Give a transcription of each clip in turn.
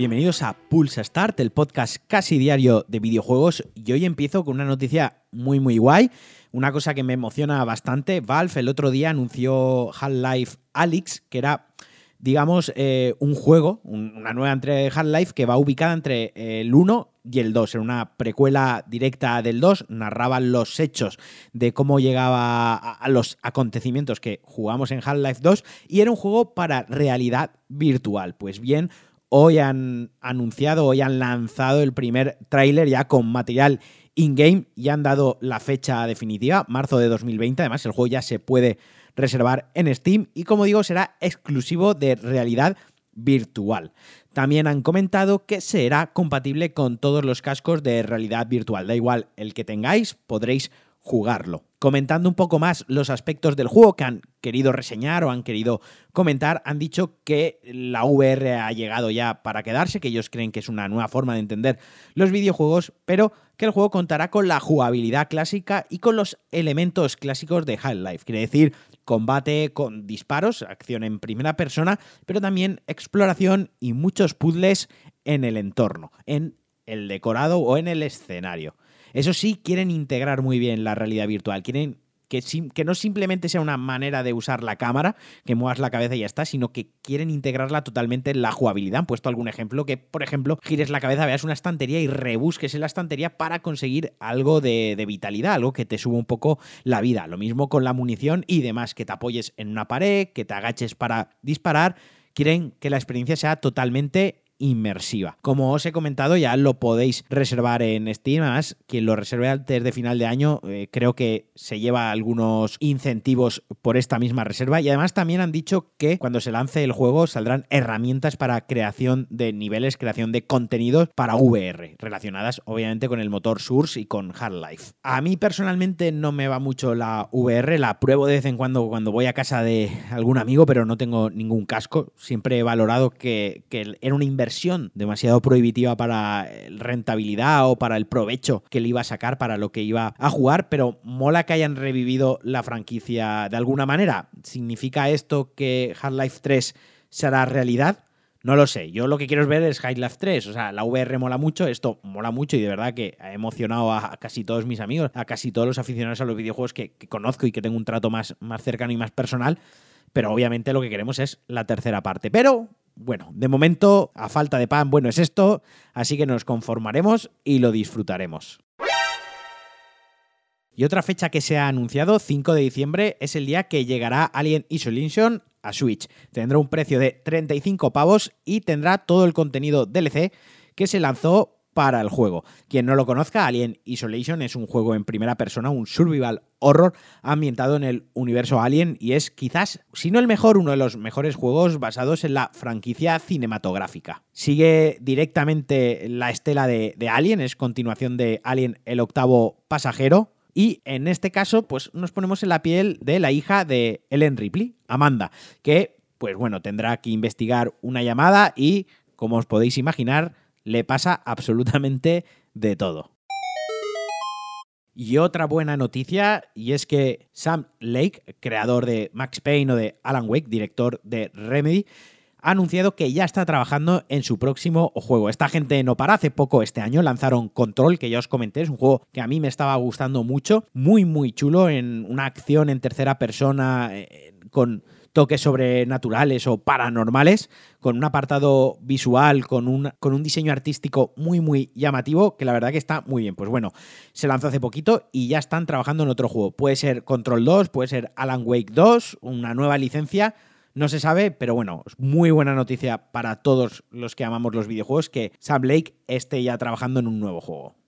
Bienvenidos a Pulsa Start, el podcast casi diario de videojuegos. Y hoy empiezo con una noticia muy, muy guay. Una cosa que me emociona bastante. Valve el otro día anunció Half-Life Alyx, que era, digamos, eh, un juego, una nueva entrega de Half-Life que va ubicada entre el 1 y el 2. Era una precuela directa del 2. Narraba los hechos de cómo llegaba a los acontecimientos que jugamos en Half-Life 2. Y era un juego para realidad virtual. Pues bien hoy han anunciado, hoy han lanzado el primer tráiler ya con material in-game y han dado la fecha definitiva, marzo de 2020. Además, el juego ya se puede reservar en Steam y, como digo, será exclusivo de realidad virtual. También han comentado que será compatible con todos los cascos de realidad virtual. Da igual el que tengáis, podréis jugarlo. Comentando un poco más los aspectos del juego que han querido reseñar o han querido comentar, han dicho que la VR ha llegado ya para quedarse, que ellos creen que es una nueva forma de entender los videojuegos, pero que el juego contará con la jugabilidad clásica y con los elementos clásicos de Half-Life. Quiere decir, combate con disparos, acción en primera persona, pero también exploración y muchos puzzles en el entorno, en el decorado o en el escenario. Eso sí, quieren integrar muy bien la realidad virtual. Quieren que, no simplemente sea una manera de usar la cámara, que muevas la cabeza y ya está, sino que quieren integrarla totalmente en la jugabilidad. Han puesto algún ejemplo que, por ejemplo, gires la cabeza, veas una estantería y rebusques en la estantería para conseguir algo de, de vitalidad, algo que te suba un poco la vida. Lo mismo con la munición y demás, que te apoyes en una pared, que te agaches para disparar. Quieren que la experiencia sea totalmente inmersiva. Como os he comentado, ya lo podéis reservar en Steam. Además, quien lo reserve antes de final de año, eh, creo que se lleva algunos incentivos por esta misma reserva. Y además también han dicho que cuando se lance el juego saldrán herramientas para creación de niveles, creación de contenidos para VR, relacionadas obviamente con el motor Source y con Half-Life. A mí personalmente no me va mucho la VR, la pruebo de vez en cuando cuando voy a casa de algún amigo, pero no tengo ningún casco. Siempre he valorado que, que era una inversión demasiado prohibitiva para rentabilidad o para el provecho que le iba a sacar para lo que iba a jugar, pero mola que hayan revivido la franquicia de alguna manera. ¿Significa esto que Half-Life 3 será realidad? No lo sé, yo lo que quiero ver es Half-Life 3, o sea, la VR mola mucho, esto mola mucho y de verdad que ha emocionado a casi todos mis amigos, a casi todos los aficionados a los videojuegos que, que conozco y que tengo un trato más, más cercano y más personal, pero obviamente lo que queremos es la tercera parte. Pero bueno, de momento, a falta de pan, bueno es esto, así que nos conformaremos y lo disfrutaremos. Y otra fecha que se ha anunciado, 5 de diciembre, es el día que llegará Alien Isolation a Switch. Tendrá un precio de 35 pavos y tendrá todo el contenido DLC que se lanzó para el juego. Quien no lo conozca, Alien Isolation es un juego en primera persona, un survival horror ambientado en el universo Alien y es quizás, si no el mejor, uno de los mejores juegos basados en la franquicia cinematográfica. Sigue directamente la estela de, de Alien, es continuación de Alien el octavo pasajero, y en este caso, pues nos ponemos en la piel de la hija de Ellen Ripley, Amanda, que, pues bueno, tendrá que investigar una llamada y, como os podéis imaginar, le pasa absolutamente de todo. Y otra buena noticia, y es que Sam Lake, creador de Max Payne o de Alan Wake, director de Remedy, ha anunciado que ya está trabajando en su próximo juego. Esta gente no para, hace poco este año lanzaron Control, que ya os comenté, es un juego que a mí me estaba gustando mucho, muy muy chulo, en una acción en tercera persona eh, con toques sobrenaturales o paranormales, con un apartado visual, con un, con un diseño artístico muy, muy llamativo, que la verdad que está muy bien. Pues bueno, se lanzó hace poquito y ya están trabajando en otro juego. Puede ser Control 2, puede ser Alan Wake 2, una nueva licencia. No se sabe, pero bueno, muy buena noticia para todos los que amamos los videojuegos que Sam Blake esté ya trabajando en un nuevo juego.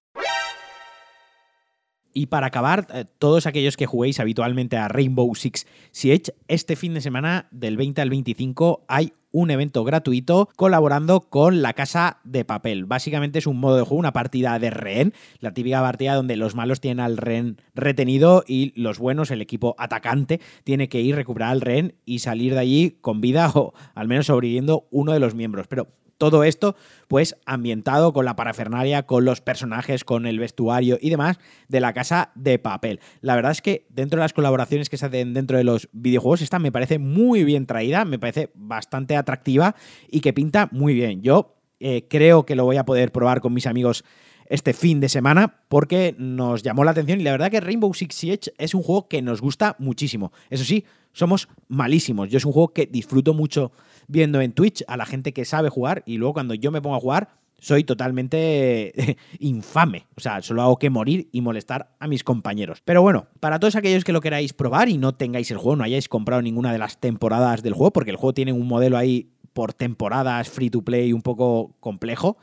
Y para acabar, eh, todos aquellos que juguéis habitualmente a Rainbow Six Siege, este fin de semana del 20 al 25 hay un evento gratuito colaborando con la casa de papel. Básicamente es un modo de juego, una partida de rehén, la típica partida donde los malos tienen al rehén retenido y los buenos, el equipo atacante, tiene que ir, recuperar al rehén y salir de allí con vida o al menos sobreviviendo uno de los miembros. Pero todo esto, pues, ambientado con la parafernalia, con los personajes, con el vestuario y demás de la casa de papel. La verdad es que dentro de las colaboraciones que se hacen dentro de los videojuegos, esta me parece muy bien traída, me parece bastante atractiva y que pinta muy bien. Yo eh, creo que lo voy a poder probar con mis amigos este fin de semana porque nos llamó la atención y la verdad que Rainbow Six Siege es un juego que nos gusta muchísimo. Eso sí, somos malísimos. Yo es un juego que disfruto mucho viendo en Twitch a la gente que sabe jugar y luego cuando yo me pongo a jugar soy totalmente infame. O sea, solo hago que morir y molestar a mis compañeros. Pero bueno, para todos aquellos que lo queráis probar y no tengáis el juego, no hayáis comprado ninguna de las temporadas del juego, porque el juego tiene un modelo ahí por temporadas free to play un poco complejo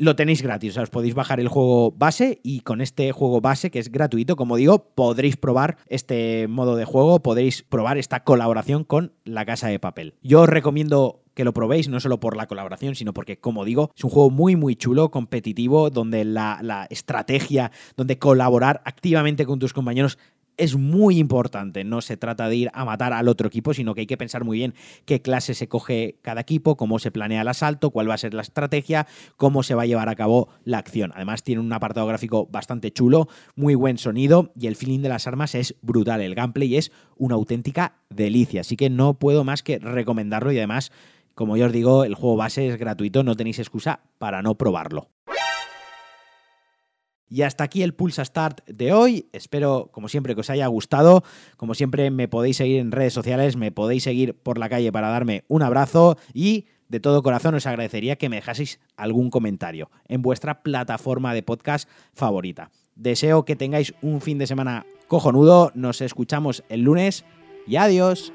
lo tenéis gratis. O sea, os podéis bajar el juego base y con este juego base, que es gratuito, como digo, podréis probar este modo de juego, podréis probar esta colaboración con la casa de papel. Yo os recomiendo que lo probéis, no solo por la colaboración, sino porque, como digo, es un juego muy, muy chulo, competitivo, donde la, la estrategia, donde colaborar activamente con tus compañeros es muy importante. No se trata de ir a matar al otro equipo, sino que hay que pensar muy bien qué clase se coge cada equipo, cómo se planea el asalto, cuál va a ser la estrategia, cómo se va a llevar a cabo la acción. Además, tiene un apartado gráfico bastante chulo, muy buen sonido y el feeling de las armas es brutal. El gameplay es una auténtica delicia. Así que no puedo más que recomendarlo y además. Como yo os digo, el juego base es gratuito, no tenéis excusa para no probarlo. Y hasta aquí el Pulsa Start de hoy. Espero, como siempre, que os haya gustado. Como siempre, me podéis seguir en redes sociales, me podéis seguir por la calle para darme un abrazo y de todo corazón os agradecería que me dejaseis algún comentario en vuestra plataforma de podcast favorita. Deseo que tengáis un fin de semana cojonudo. Nos escuchamos el lunes y adiós.